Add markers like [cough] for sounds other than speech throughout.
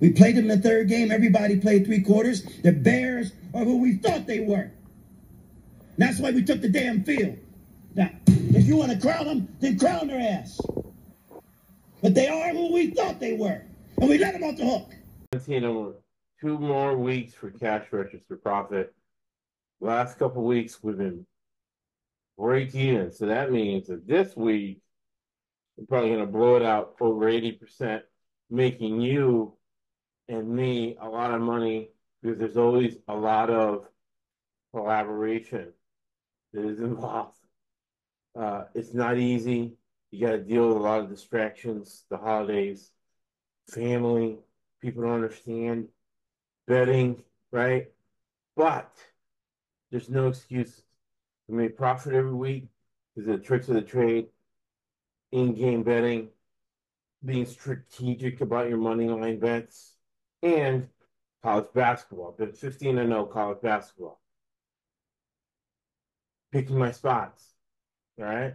We played them in the third game. Everybody played three quarters. The Bears are who we thought they were. That's why we took the damn field. Now, if you want to crown them, then crown their ass. But they are who we thought they were. And we let them off the hook. Two more weeks for cash register profit. Last couple weeks we've been break even. So that means that this week we're probably going to blow it out over 80%, making you and me a lot of money because there's always a lot of collaboration that is involved. Uh, it's not easy. You got to deal with a lot of distractions, the holidays, family, people don't understand, betting, right? But there's no excuse. We make profit every week because the tricks of the trade, in-game betting, being strategic about your money line bets, and college basketball. Been 15 and 0 college basketball. Picking my spots. All right.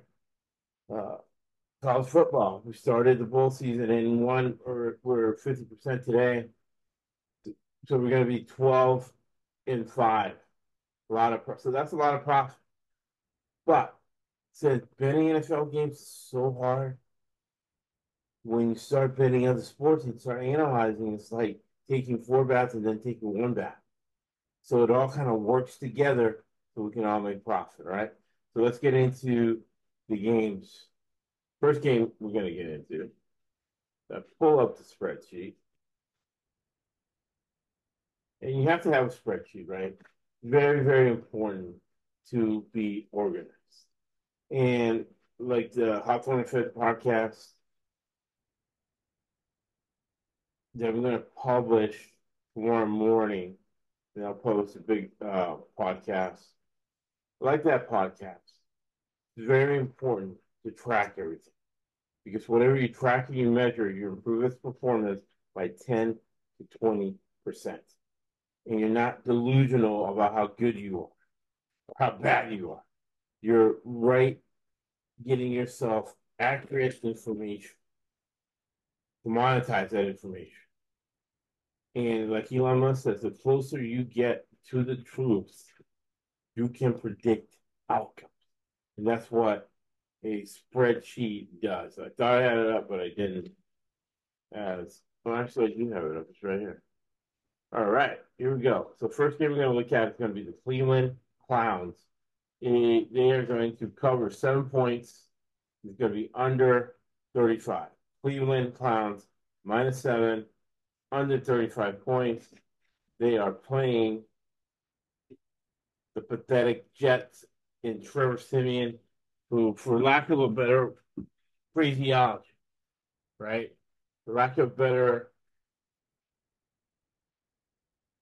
Uh, college football. We started the bowl season and one or we're 50% today. So we're going to be 12 in five. A lot of so that's a lot of profit. But since betting NFL games is so hard, when you start betting other sports and start analyzing, it's like taking four baths and then taking one bath. So it all kind of works together so we can all make profit, right? So let's get into the games. First game we're going to get into. Uh, pull up the spreadsheet. And you have to have a spreadsheet, right? Very, very important to be organized. And like the Hot 25th podcast that I'm going to publish tomorrow morning, and I'll post a big uh, podcast. like that podcast. It's very important to track everything because whatever you track and you measure, you improve its performance by 10 to 20 percent and you're not delusional about how good you are, or how bad you are. You're right getting yourself accurate information to monetize that information. And like Elon Musk says, the closer you get to the truth, you can predict outcomes. And that's what a spreadsheet does. I thought I had it up, but I didn't. As well, actually, I do have it up. It's right here. All right, here we go. So first game we're going to look at is going to be the Cleveland Clowns. And they are going to cover seven points. It's going to be under 35. Cleveland Clowns minus seven, under 35 points. They are playing the pathetic Jets in Trevor Siemian, who, for lack of a better phraseology, right? For lack of better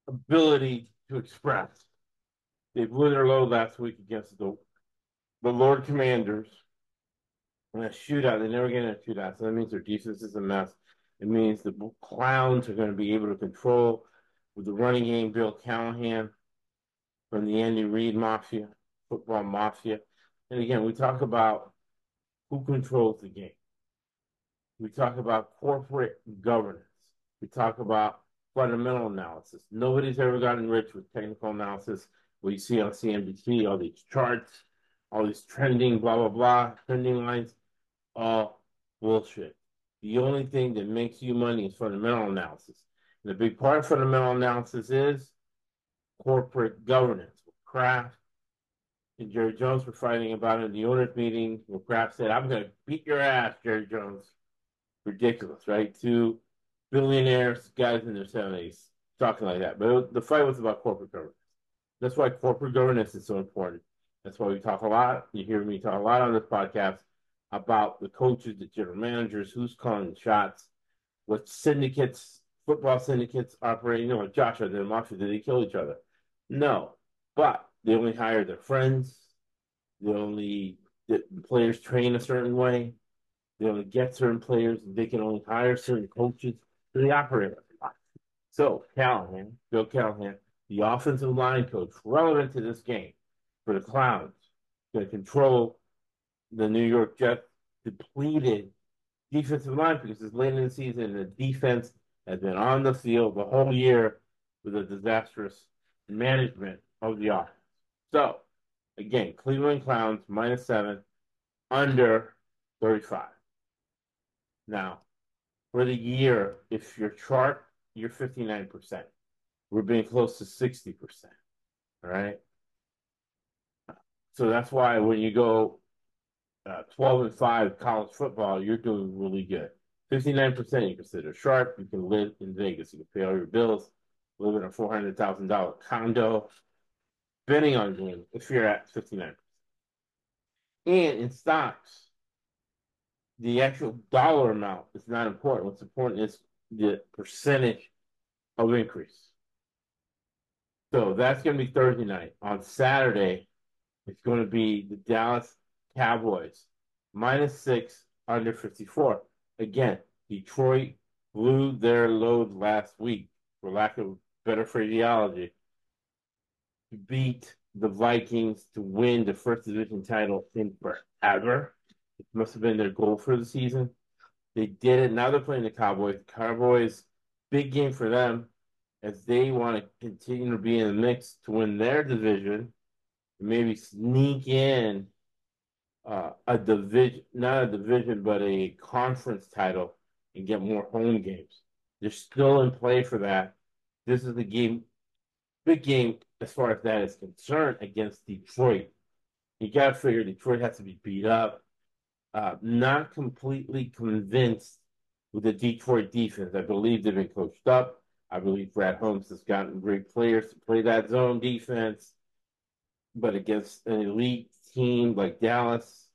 ability to express. They blew their load last week against the the Lord Commanders a shootout. They never get in a shootout, so that means their defense is a mess. It means the clowns are going to be able to control with the running game. Bill Callahan from the Andy Reid Mafia, football mafia, and again, we talk about who controls the game. We talk about corporate governance. We talk about fundamental analysis. Nobody's ever gotten rich with technical analysis. What you see on CNBC, all these charts, all these trending, blah, blah, blah, trending lines, all bullshit. The only thing that makes you money is fundamental analysis. And big part of fundamental analysis is corporate governance. Kraft and Jerry Jones were fighting about it in the owners' meeting where Kraft said, I'm going to beat your ass, Jerry Jones. Ridiculous, right? Two billionaires, guys in their 70s, talking like that. But the fight was about corporate governance. That's why corporate governance is so important. That's why we talk a lot. You hear me talk a lot on this podcast about the coaches, the general managers, who's calling shots, what syndicates, football syndicates operating. You know, Joshua and the mafia, did they kill each other? No, but they only hire their friends. They only the players train a certain way. They only get certain players. They can only hire certain coaches to the operator. So Callahan, Bill Callahan, the offensive line coach, relevant to this game for the Clowns, going to control the New York Jets depleted defensive line because it's late in the season and the defense has been on the field the whole year with a disastrous management of the offense. So, again, Cleveland Clowns minus seven, under 35. Now, for the year, if your chart, you're 59%. We're being close to 60%. All right. So that's why when you go uh, 12 and 5 college football, you're doing really good. 59% you consider sharp. You can live in Vegas. You can pay all your bills, live in a $400,000 condo, betting on doing if you're at 59%. And in stocks, the actual dollar amount is not important. What's important is the percentage of increase. So that's going to be Thursday night. On Saturday, it's going to be the Dallas Cowboys minus six under 54. Again, Detroit blew their load last week, for lack of better phraseology, to beat the Vikings to win the first division title in forever. It must have been their goal for the season. They did it. Now they're playing the Cowboys. The Cowboys, big game for them as they want to continue to be in the mix to win their division, and maybe sneak in uh, a division, not a division, but a conference title and get more home games. They're still in play for that. This is the game, big game as far as that is concerned against Detroit. You got to figure Detroit has to be beat up. Uh, not completely convinced with the Detroit defense. I believe they've been coached up. I believe Brad Holmes has gotten great players to play that zone defense. But against an elite team like Dallas,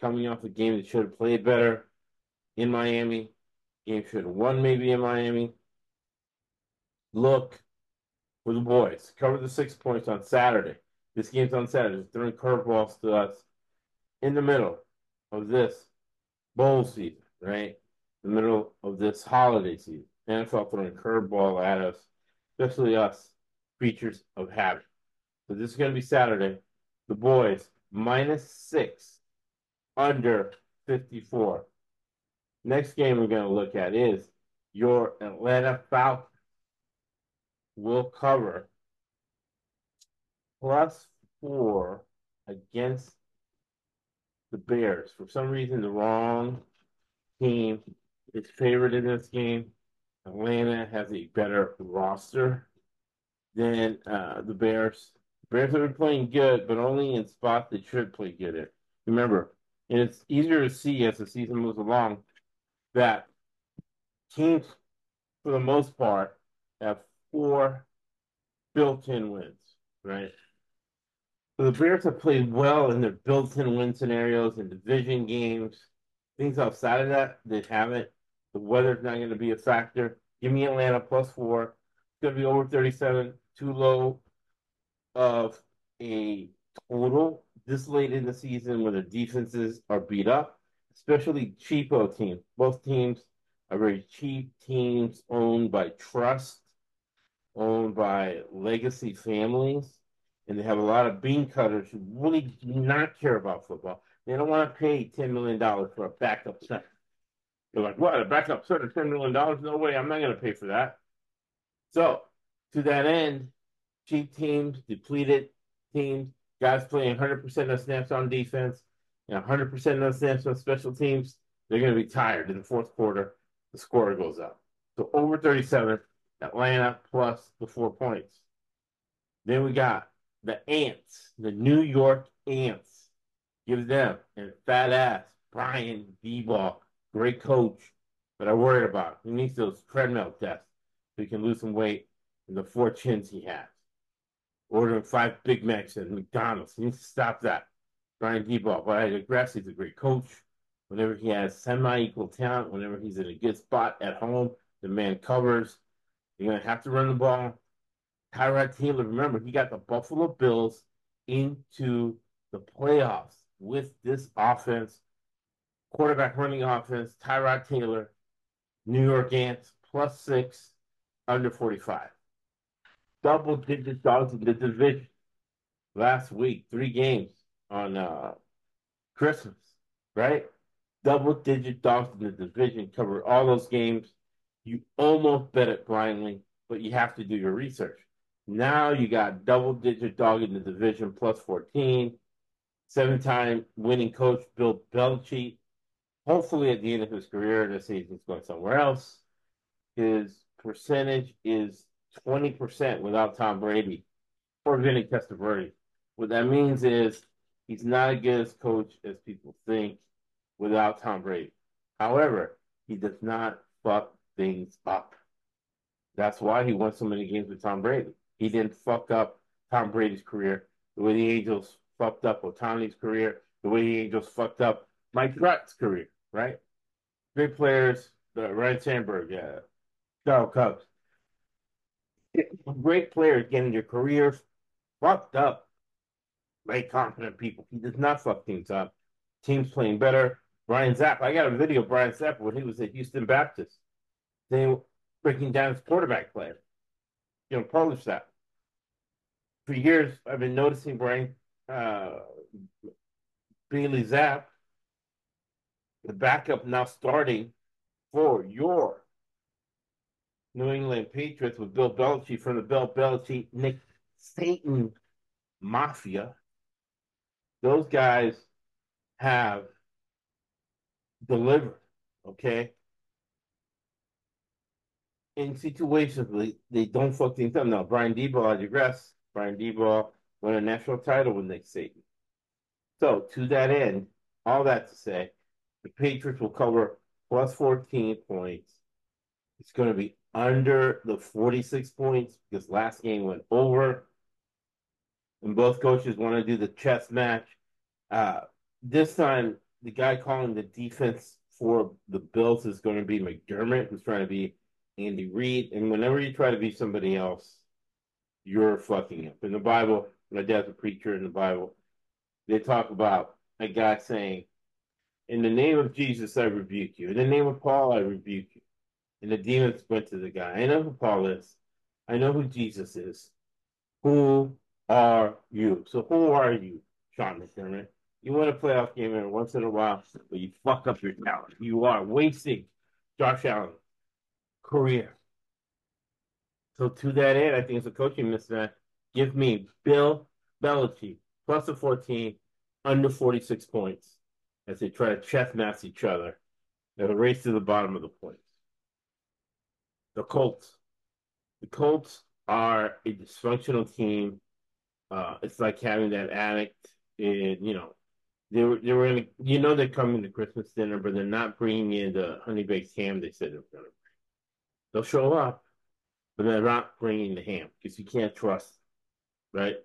coming off a game that should have played better in Miami, game should have won maybe in Miami. Look for the boys. Cover the six points on Saturday. This game's on Saturday. Throwing curveballs to us in the middle of this bowl season, right? The middle of this holiday season. NFL throwing curveball at us, especially us creatures of habit. So this is going to be Saturday. The boys minus six, under 54. Next game we're going to look at is your Atlanta Falcons will cover plus four against the Bears. For some reason, the wrong team is favored in this game. Atlanta has a better roster than uh, the Bears. Bears have been playing good, but only in spots they should play good in. Remember, and it's easier to see as the season moves along that teams, for the most part, have four built-in wins, right? So the Bears have played well in their built-in win scenarios and division games. Things outside of that, they haven't. The weather's not going to be a factor. Give me Atlanta plus four. It's going to be over 37, too low of a total this late in the season when the defenses are beat up, especially cheapo teams. Both teams are very cheap teams owned by trust, owned by legacy families, and they have a lot of bean cutters who really do not care about football. They don't want to pay $10 million for a backup center. They're like, what? A backup center, $10 million? No way. I'm not going to pay for that. So, to that end, cheap teams, depleted teams, guys playing 100% of snaps on defense, and 100% of snaps on special teams, they're going to be tired in the fourth quarter. The score goes up. So, over 37, Atlanta plus the four points. Then we got the Ants, the New York Ants. Give them and fat ass Brian Daboll Great coach, but I worried about. He needs those treadmill tests so he can lose some weight and the four chins he has. Ordering five Big Macs at McDonald's. He needs to stop that. Brian Daboll, but I digress. He's a great coach. Whenever he has semi-equal talent, whenever he's in a good spot at home, the man covers. You're gonna have to run the ball. Tyrod Taylor, remember, he got the Buffalo Bills into the playoffs with this offense quarterback running offense, Tyrod Taylor, New York Ants, plus six, under 45. Double digit dogs in the division last week, three games on uh, Christmas, right? Double digit dogs in the division covered all those games. you almost bet it blindly, but you have to do your research. Now you got double digit dog in the division plus 14, seven time winning coach Bill Belichick. Hopefully, at the end of his career, the season's going somewhere else. His percentage is 20% without Tom Brady or Vinny Testaverde. What that means is he's not as good as coach as people think without Tom Brady. However, he does not fuck things up. That's why he won so many games with Tom Brady. He didn't fuck up Tom Brady's career the way the Angels fucked up Ohtani's career, the way the Angels fucked up Mike Trout's career, right? Great players, the Ryne Sandberg, yeah, Darryl Cubs. Great players getting their careers fucked up by confident people. He does not fuck things up. Teams playing better. Brian Zappe, I got a video of Brian Zappe when he was at Houston Baptist. They breaking down his quarterback play. You know, publish that. For years, I've been noticing Brian uh, Bailey Zappe, the backup now starting for your New England Patriots with Bill Belichick from the Bill Belichick Nick Satan Mafia. Those guys have delivered, okay? In situations they, they don't fuck things up. Now, Brian Daboll, I digress. Brian Daboll won a national title with Nick Satan. So, to that end, all that to say, the Patriots will cover plus 14 points. It's going to be under the 46 points because last game went over. And both coaches want to do the chess match. Uh, this time, the guy calling the defense for the Bills is going to be McDermott, who's trying to be Andy Reid. And whenever you try to be somebody else, you're fucking up. In the Bible, my dad's a preacher in the Bible. They talk about a guy saying, In the name of Jesus, I rebuke you. In the name of Paul, I rebuke you. And the demons went to the guy. I know who Paul is. I know who Jesus is. Who are you? So who are you, Sean McDermott? You win a playoff game every once in a while, but you fuck up your talent. You are wasting Josh Allen's career. So to that end, I think it's a coaching mismatch. Give me Bill Belichick plus a 14, under 46 points as they try to chess match each other. They'll race to the bottom of the points. The Colts. The Colts are a dysfunctional team. Uh, it's like having that addict in, you know, they were they were in, you know they're coming to Christmas dinner, but they're not bringing in the honey baked ham they said they were going to bring. They'll show up, but they're not bringing the ham because you can't trust, right?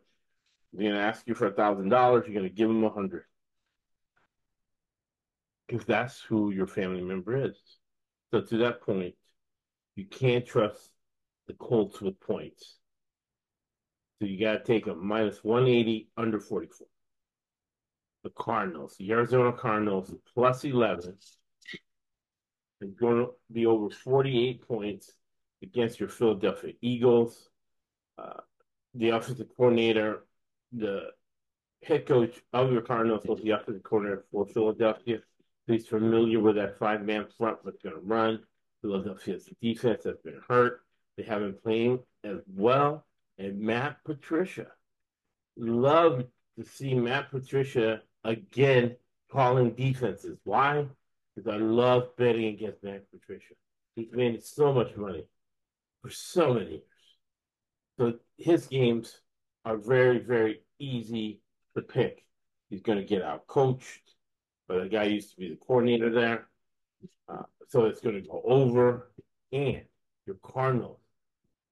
They're going to ask you for a thousand dollars. You're going to give them a hundred because that's who your family member is. So to that point, you can't trust the Colts with points. So you got to take a minus 180 under 44 the Cardinals, the Arizona Cardinals, plus 11 is going to be over 48 points against your Philadelphia Eagles. Uh, the offensive coordinator, the head coach of your Cardinals was the offensive coordinator for Philadelphia. He's familiar with that five man front that's going to run. Philadelphia's defense has been hurt. They haven't played as well. And Matt Patricia. Love to see Matt Patricia again calling defenses. Why? Because I love betting against Matt Patricia. He's made so much money for so many years. So his games are very, very easy to pick. He's going to get out coached, but the guy used to be the coordinator there. Uh, so it's going to go over, and your Cardinals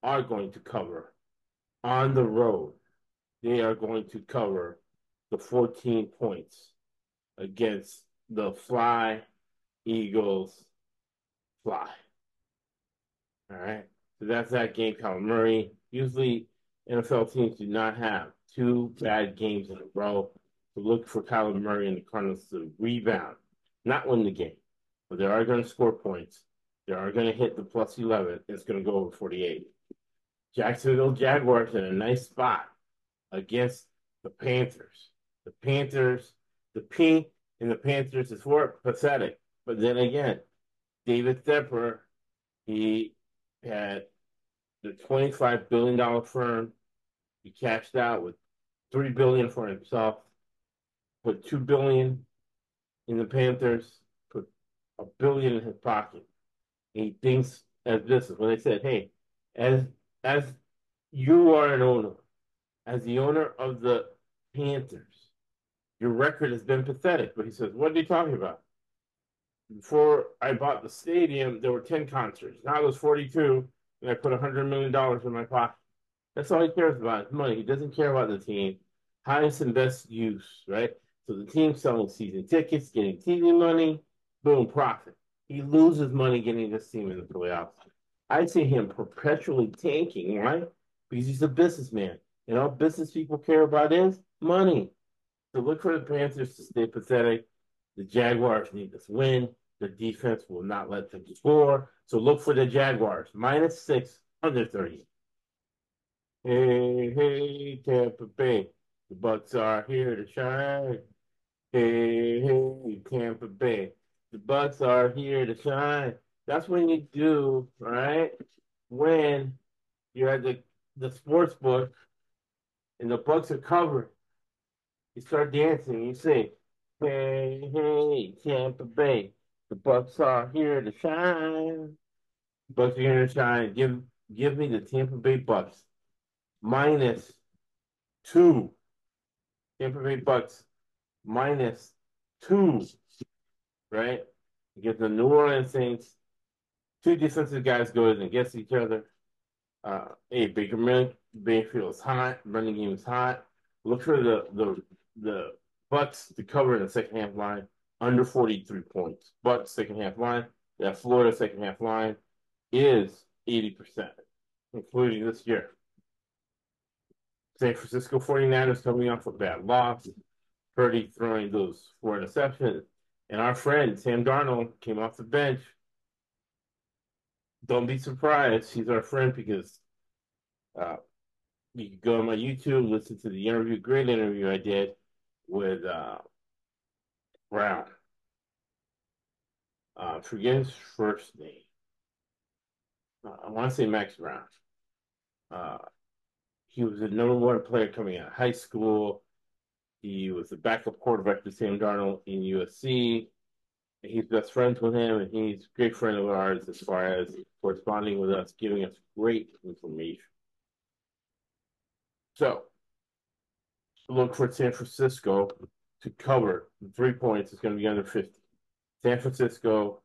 are going to cover on the road. They are going to cover the 14 points against the Fly Eagles Fly. All right. So that's that game, Kyler Murray. Usually NFL teams do not have two bad games in a row. So look for Kyler Murray and the Cardinals to rebound, not win the game, but they are going to score points. They are going to hit the plus 11. It's going to go over 48. Jacksonville Jaguars in a nice spot against the Panthers the Panthers, the P in the Panthers is for pathetic. But then again, David Tepper, He had the $25 billion firm. He cashed out with 3 billion for himself, put 2 billion in the Panthers, a billion in his pocket. He thinks as this is when they said, hey, as as you are an owner, as the owner of the Panthers, your record has been pathetic. But he says, what are you talking about? Before I bought the stadium, there were 10 concerts. Now there's 42, and I put $100 million in my pocket. That's all he cares about is money. He doesn't care about the team. Highest and best use, right? So the team selling season tickets, getting TV money, boom, profit. He loses money getting this team in the playoffs. I see him perpetually tanking, right? Because he's a businessman. And all business people care about is money. So look for the Panthers to stay pathetic. The Jaguars need this win. The defense will not let them score. So look for the Jaguars. Minus six, under 30. Hey, hey, Tampa Bay. The Bucks are here to shine. Hey, hey, Tampa Bay. The Bucks are here to shine. That's when you do, right? When you're at the, the sports book and the Bucks are covered. You start dancing. You say, "Hey, hey, Tampa Bay, the Bucks are here to shine. Bucks are here to shine. Give, give me the Tampa Bay Bucks minus two. Tampa Bay Bucks minus two, right? Get the New Orleans Saints. Two defensive guys go in against each other. Uh, hey, Baker Mayfield's hot. Running game is hot. Look for the the the Bucks to cover in the second half line under 43 points. Bucks second half line. That Florida second half line is 80%, including this year. San Francisco 49ers coming off a bad loss. Purdy throwing those four interceptions. And our friend Sam Darnold came off the bench. Don't be surprised. He's our friend because uh, you can go on my YouTube, listen to the interview, great interview I did with uh, Browne. Uh, forget his first name. Uh, I want to say Max Browne. Uh, he was the number one player coming out of high school. He was the backup quarterback to Sam Darnold in USC. He's best friends with him, and he's a great friend of ours as far as corresponding with us, giving us great information. So, look for San Francisco to cover three points. It's going to be under 50. San Francisco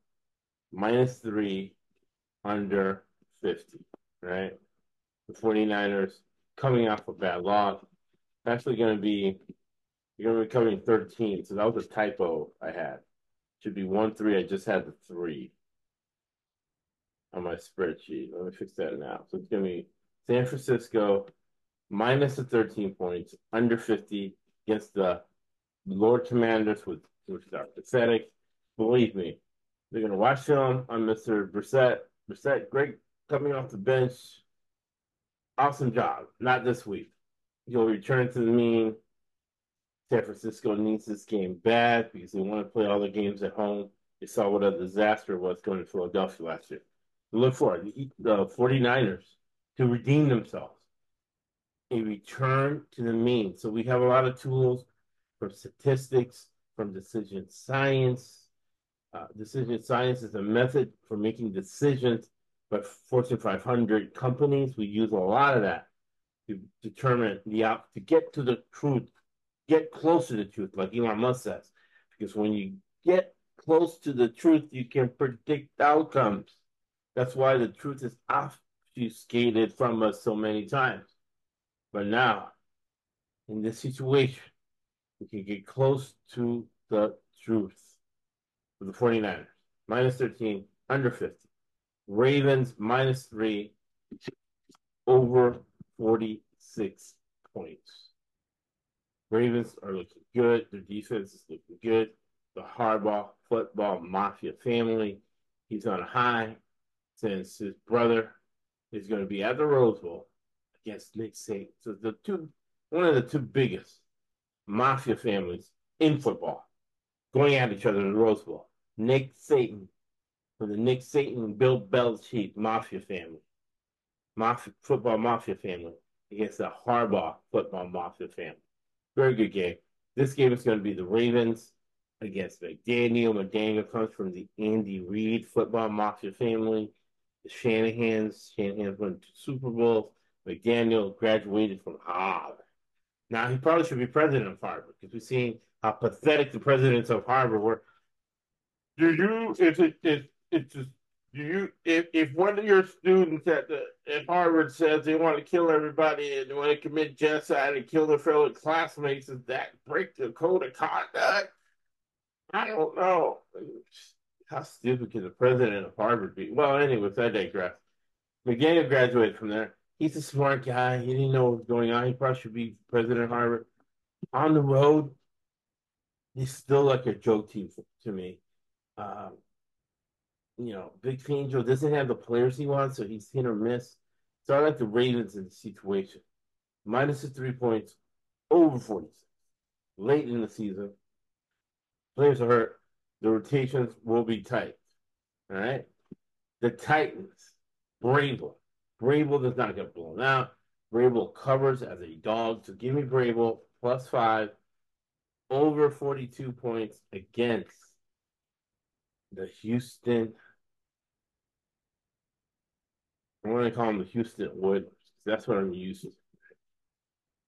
minus three under 50, right? The 49ers coming off a bad loss. Actually going to be you're to be covering 13. So that was a typo I had. Should be 1 3. I just had the 3 on my spreadsheet. Let me fix that now. So it's to be San Francisco minus the 13 points, under 50 against the Lord Commanders, with, which are pathetic. Believe me, they're to watch film on Mr. Brissett. Brissett, great coming off the bench. Awesome job. Not this week. He'll return to the mean. San Francisco needs this game bad because they want to play all the games at home. They saw what a disaster was going to Philadelphia last year. look for it. The 49ers to redeem themselves. A return to the mean. So we have a lot of tools from statistics, from decision science. Uh, decision science is a method for making decisions, but Fortune 500 companies, we use a lot of that to determine the out to get to the truth get close to the truth, like Elon Musk says. Because when you get close to the truth, you can predict outcomes. That's why the truth is obfuscated from us so many times. But now, in this situation, we can get close to the truth. For the 49ers, minus 13, under 50. Ravens, minus 3, over 46 points. Ravens are looking good. Their defense is looking good. The Harbaugh football mafia family, he's on a high since his brother is going to be at the Rose Bowl against Nick Saban. So the two, one of the two biggest mafia families in football going at each other in the Rose Bowl. Nick Satan from the Nick Saban, Bill Belichick mafia family, mafia football mafia family against the Harbaugh football mafia family. Very good game. This game is going to be the Ravens against McDaniel. McDaniel comes from the Andy Reid football mafia family. The Shanahans, Shanahan's won two Super Bowls. McDaniel graduated from Harvard. Now he probably should be president of Harvard because we've seen how pathetic the presidents of Harvard were. Do you? If it if it's just do you if if one of your students at the at Harvard says they want to kill everybody and they want to commit genocide and kill their fellow classmates, does that break the code of conduct? I don't know. How stupid can the president of Harvard be? Well, anyways, I digress. McDaniel graduated from there. He's a smart guy. He didn't know what was going on. He probably should be president of Harvard. On the road, he's still like a joke team to me. Um, you know, Vic Fangio doesn't have the players he wants, so he's hit or miss. So I like the Ravens in the situation. Minus the three points, over 46. Late in the season, players are hurt. The rotations will be tight. All right. The Titans, Vrabel. Vrabel does not get blown out. Vrabel covers as a dog. So give me Vrabel plus five, over 42 points against the Houston. I want to call them the Houston Oilers. That's what I'm to.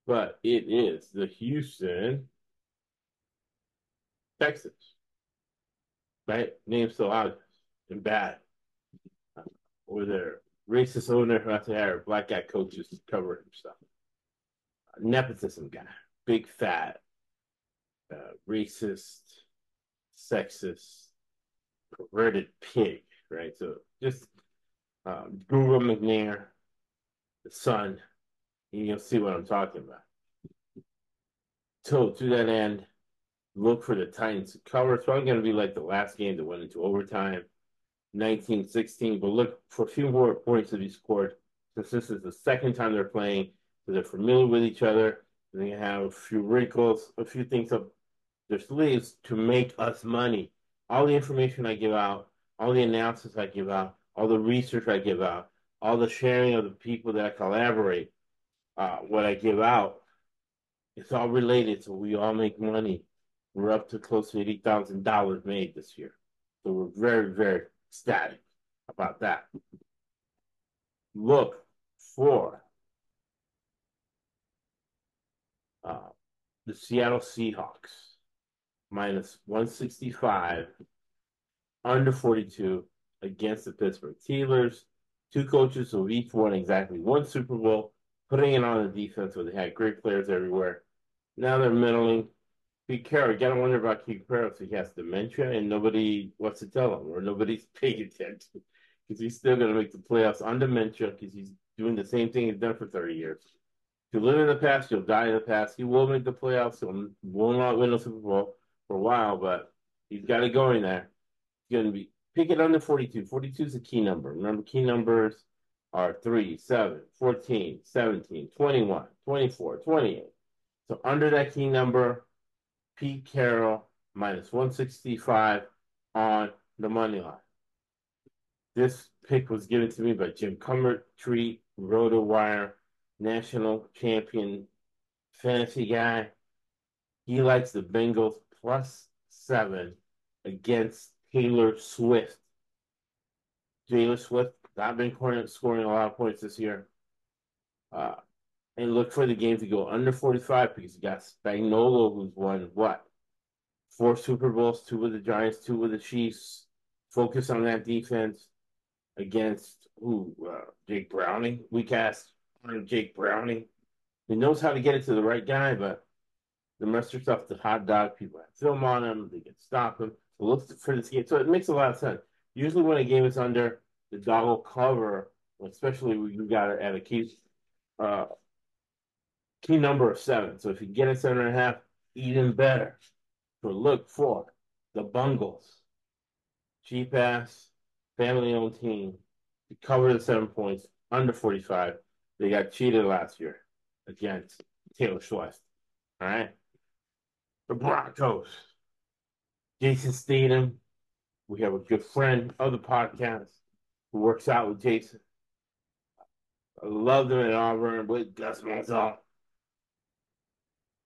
But it is the Houston Texans. Right? Name so obvious and bad. Or their racist owner who has to hire black guy coaches to cover himself. nepotism guy. Big fat, uh, racist, sexist, perverted pig, right? So just um, Google McNair, the son, and you'll see what I'm talking about. So to that end, look for the Titans to cover. It's probably going to be like the last game that went into overtime, 1916. But look for a few more points to be scored since this is the second time they're playing. So they're familiar with each other. They have a few wrinkles, a few things up their sleeves to make us money. All the information I give out, all the announcements I give out, all the research I give out, all the sharing of the people that I collaborate, uh, what I give out, it's all related. So we all make money. We're up to close to eighty thousand dollars made this year. So we're very, very ecstatic about that. Look for uh, the Seattle Seahawks minus 165 under 42 against the Pittsburgh Steelers. Two coaches who each won exactly one Super Bowl, putting it on the defense where they had great players everywhere. Now they're middling. Pete Carroll, gotta wonder about Pete Carroll if he has dementia and nobody wants to tell him or nobody's [laughs] paying attention because he's still gonna make the playoffs on dementia because he's doing the same thing he's done for 30 years. If you live in the past, you'll die in the past. He will make the playoffs. He will not win a Super Bowl for a while, but he's got it going there. He's gonna be pick it under 42. 42 is a key number. Remember, key numbers are 3, 7, 14, 17, 21, 24, 28. So under that key number, Pete Carroll minus 165 on the money line. This pick was given to me by Jim Cumbertree, RotoWire, national champion fantasy guy. He likes the Bengals plus seven against Taylor Swift. Taylor Swift, I've been scoring a lot of points this year. Uh, and look for the game to go under 45 because you got Spagnuolo, who's won what? Four Super Bowls, two with the Giants, two with the Chiefs. Focus on that defense against who? Uh, Jake Browning. We cast Jake Browning. He knows how to get it to the right guy, but the of stuff, the hot dog, people have film on him, they can stop him. So look for this game. So it makes a lot of sense. Usually when a game is under, the will cover, especially when you got it at a key, uh, key number of seven. So if you get a seven and a half, even better. So look for the Bungles. Cheap ass, family owned team to cover the seven points under 45. They got cheated last year against Taylor Swift. All right. The Broncos. Jarrett Stidham, We have a good friend of the podcast who works out with Jason. I love them at Auburn with Gus Malzahn.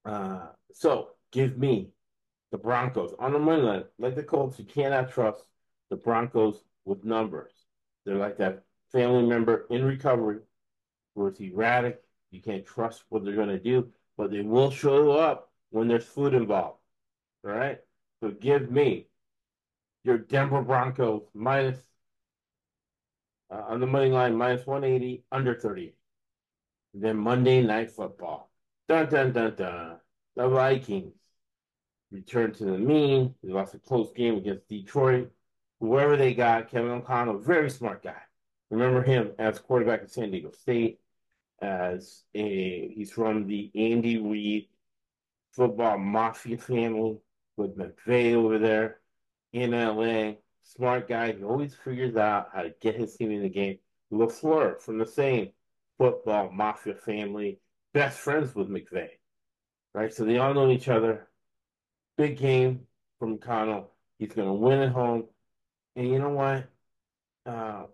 Uh, so give me the Broncos on the money line. Like the Colts, you cannot trust the Broncos with numbers. They're like that family member in recovery where it's erratic. You can't trust what they're going to do, but they will show up when there's food involved. All right? So give me your Denver Broncos minus uh, on the money line minus 180 under 30. Then Monday Night Football. Dun dun dun dun. The Vikings return to the mean. They lost a close game against Detroit. Whoever they got, Kevin O'Connell, very smart guy. Remember him as quarterback at San Diego State, as a he's from the Andy Reid football mafia family with McVay over there in LA. Smart guy. He always figures out how to get his team in the game. LaFleur from the same football mafia family, best friends with McVay. Right? So they all know each other. Big game from Connell. He's going to win at home. And you know what? Uh,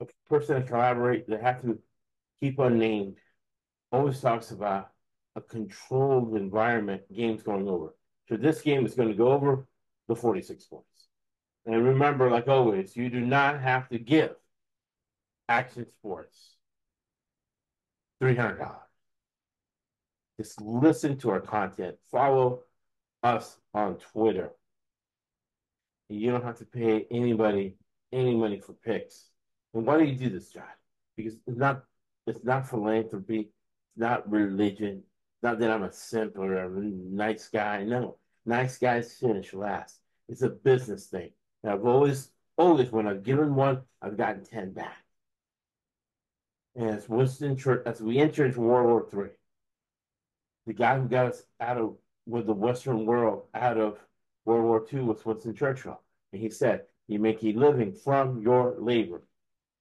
a person to collaborate that have to keep unnamed always talks about a controlled environment games going over. So this game is going to go over the 46 points. And remember, like always, you do not have to give Action Sports $300. Just listen to our content. Follow us on Twitter. You don't have to pay anybody any money for picks. And why do you do this, John? Because it's not it's not philanthropy, it's not religion, not that I'm a simp or a nice guy. No, nice guys finish last. It's a business thing. And I've always, always, when I've given one, I've gotten 10 back. And as Winston Churchill, as we enter into World War Three, the guy who got us out of with the Western world out of World War II was Winston Churchill. And he said, You make a living from your labor,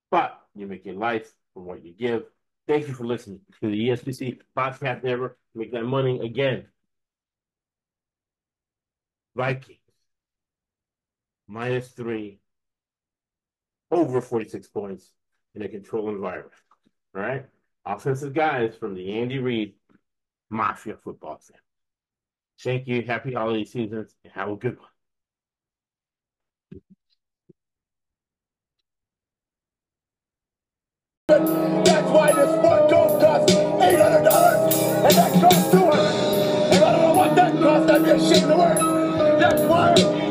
but you make a life from what you give. Thank you for listening to the ESPC podcast Never Make that money again. Vikings minus three over 46 points in a controlled environment. All right. Offensive guys from the Andy Reid Mafia football fan. Thank you. Happy holiday seasons and have a good one. If I